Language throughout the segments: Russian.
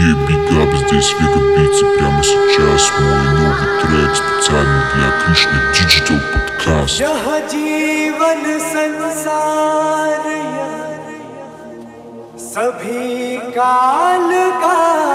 Е, бигап здесь вегабицы прямо сейчас. Мой новый трек специально для Кришны. Digital Podcast. यह जीवन संसार सभी काल का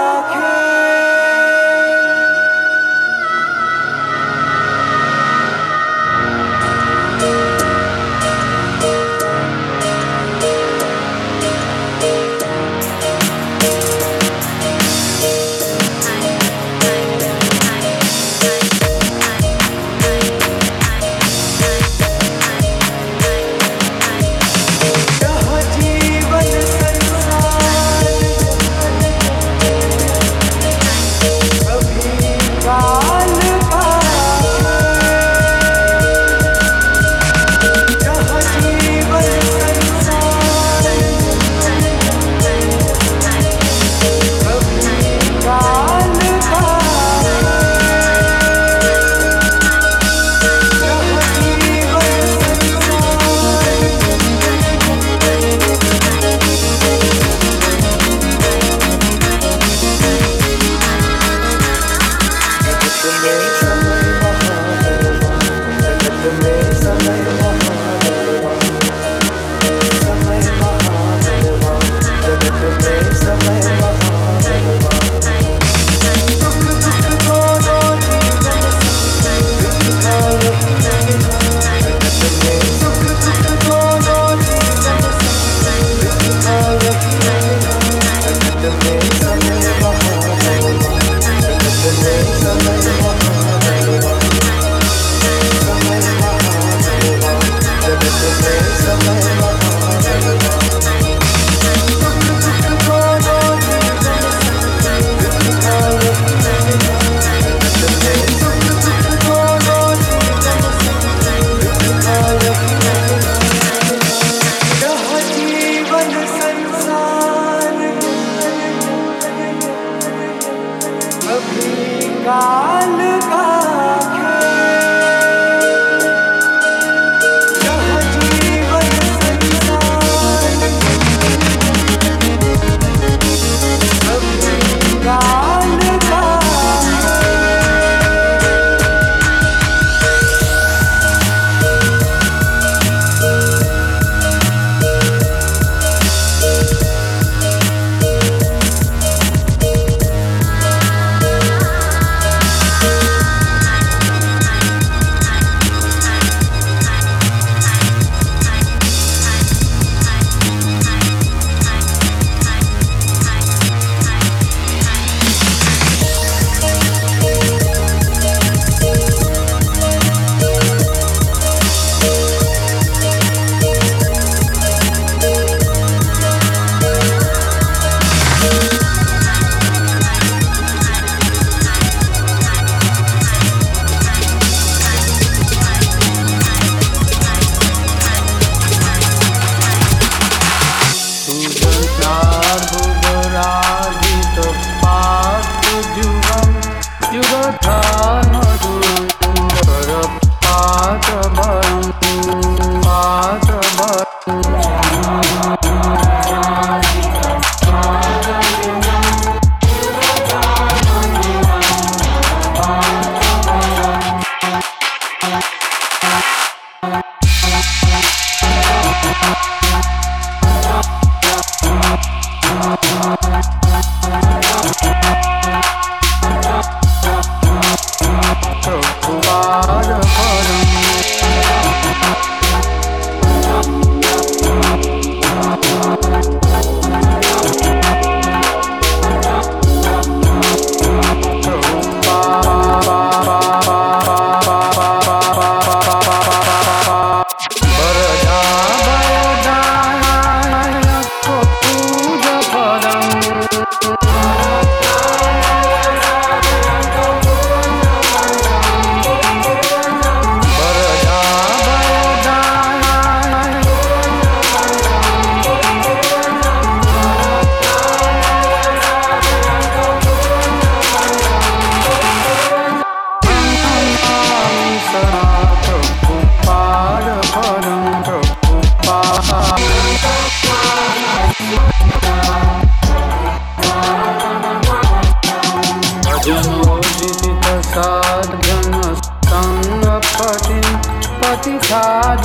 जि कार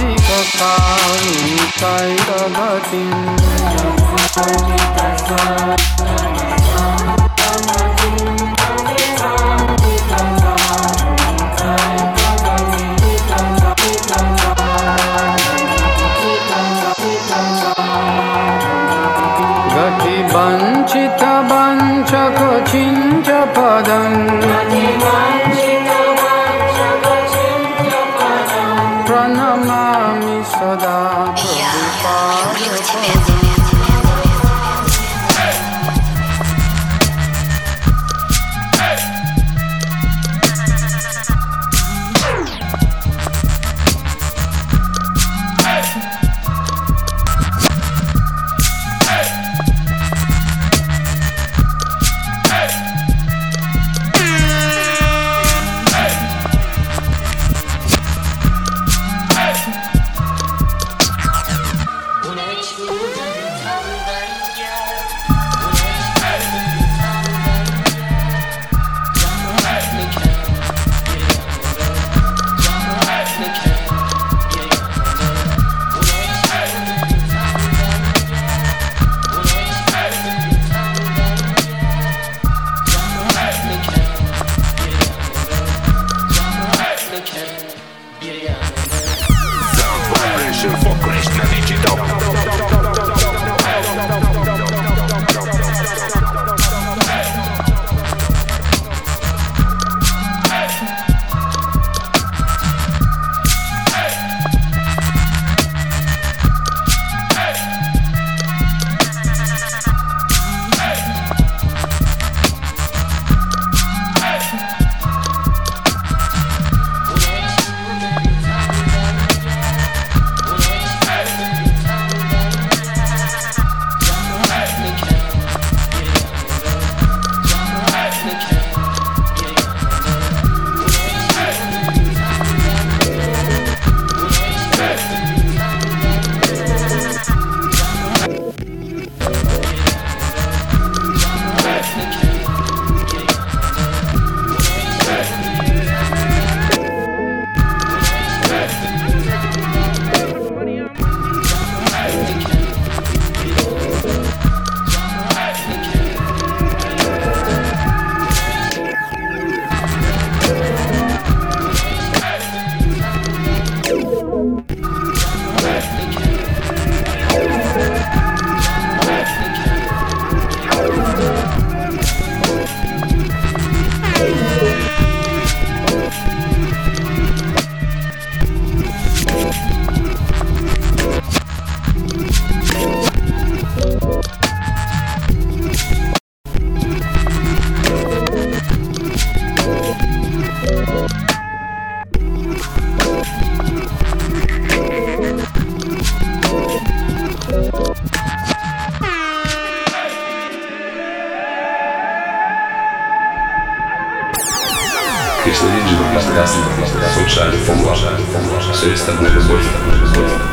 Сумша, Все есть одна любовь, одна любовь.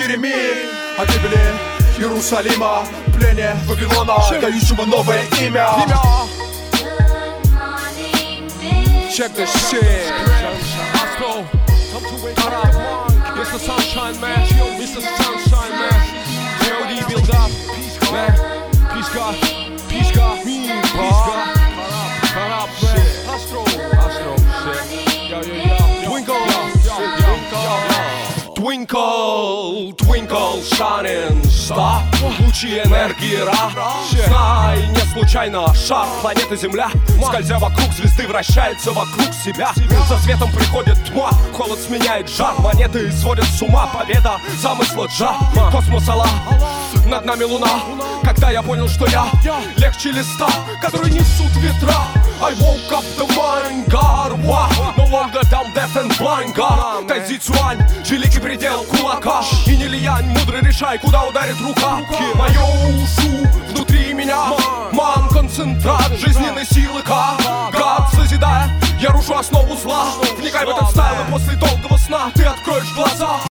мудрых слов Еремии О гибели Иерусалима, плене Вавилона Дающего новое имя Check this shit. Astro, come to wake up. Mr. Sunshine Man, Mr. Sunshine Man. G.O.D. build up, man. Peace God, Twinkle, twinkle, shining star. Лучи энергии Ра. Знай, не случайно шар планеты Земля. Скользя вокруг звезды вращается вокруг себя. За светом приходит тьма, холод сменяет жар. Монеты сводят с ума, победа замысла джа. Космос Аллах, над нами луна. Когда я понял, что я легче листа Который несут ветра I woke up the God, wow. No longer dumb, deaf and blind, God. Тайзи великий предел кулака И не лиянь, мудрый решай, куда ударит рука Мое ушу внутри меня Ман, концентрат жизненной силы К Гад, созидая, я рушу основу зла Вникай в этот стайл, и после долгого сна Ты откроешь глаза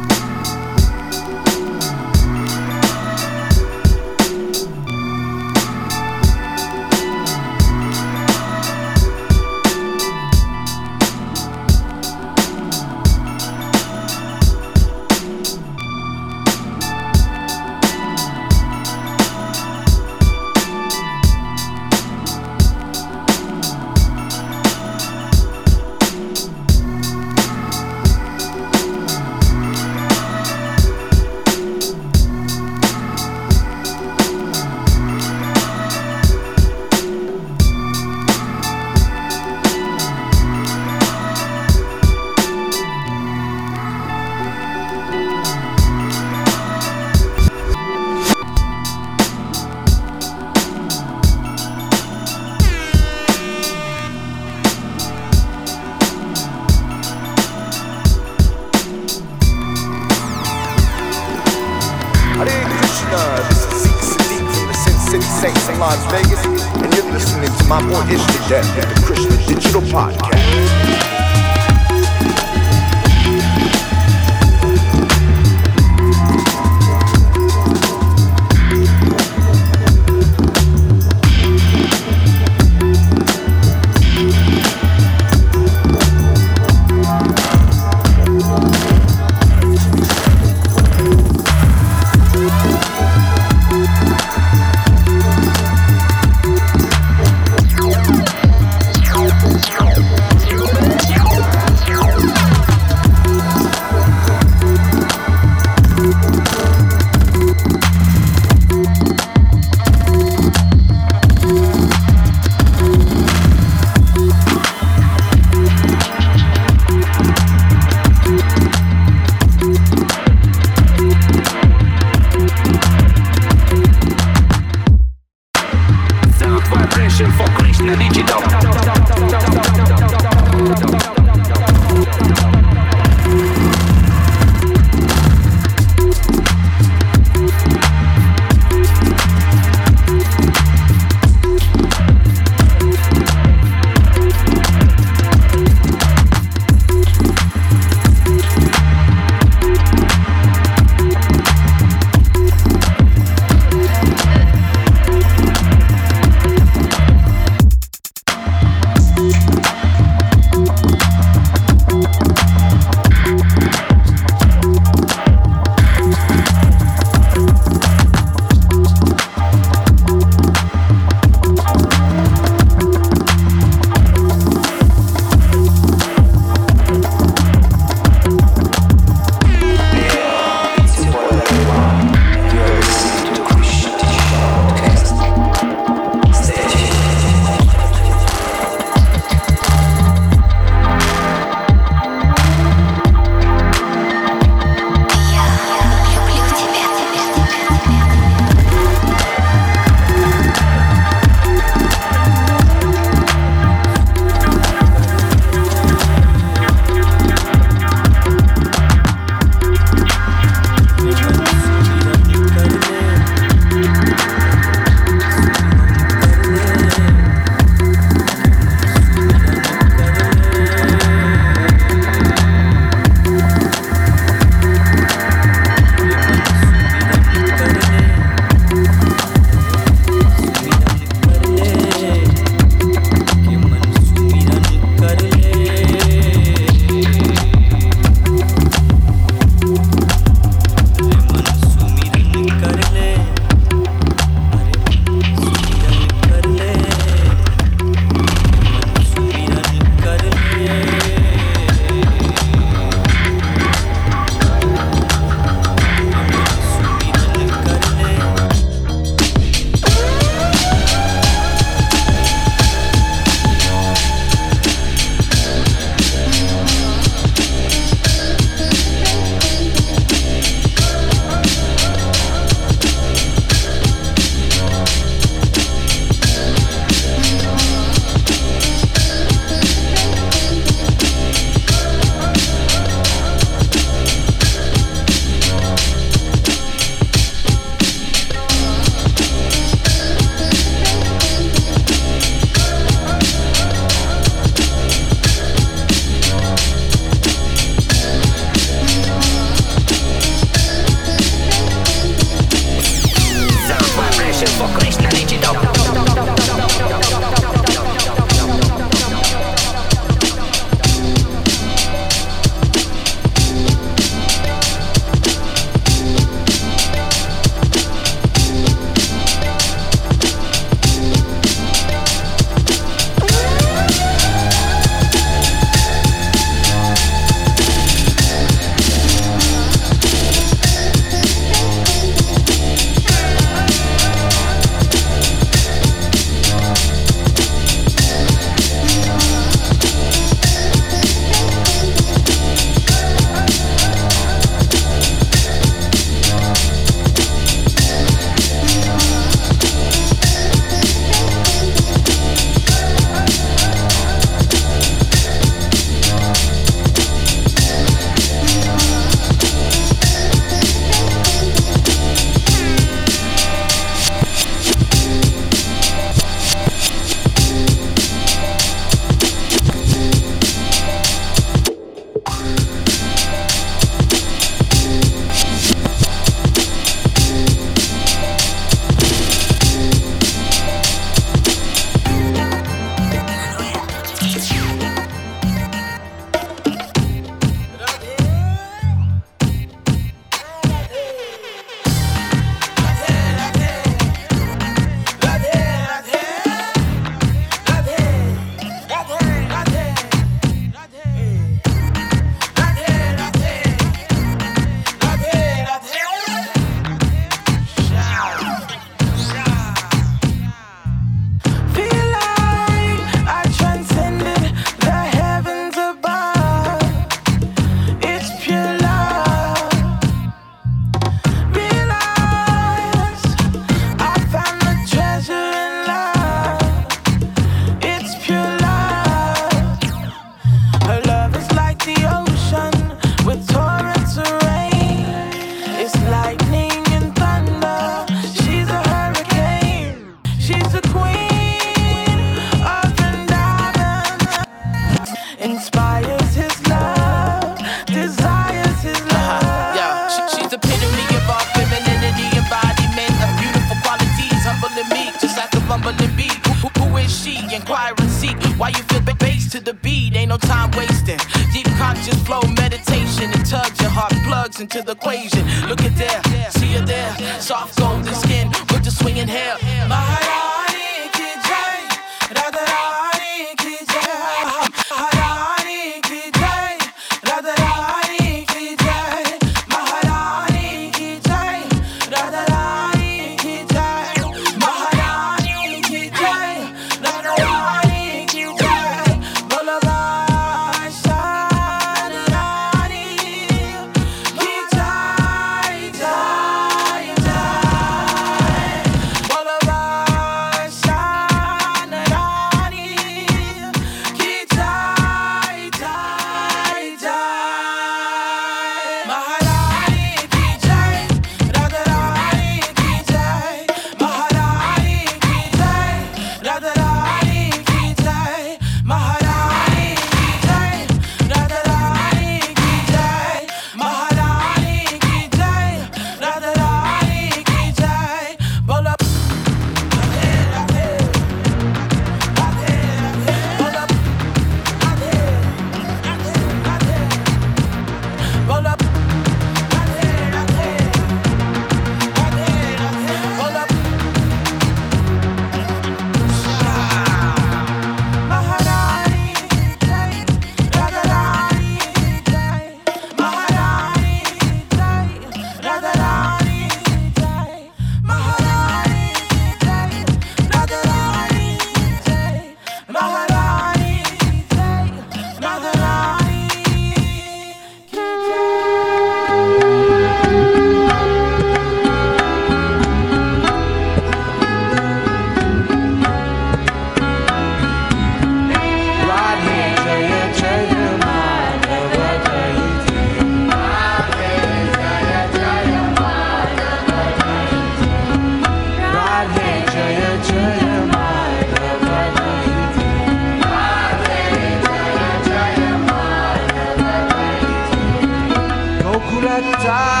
在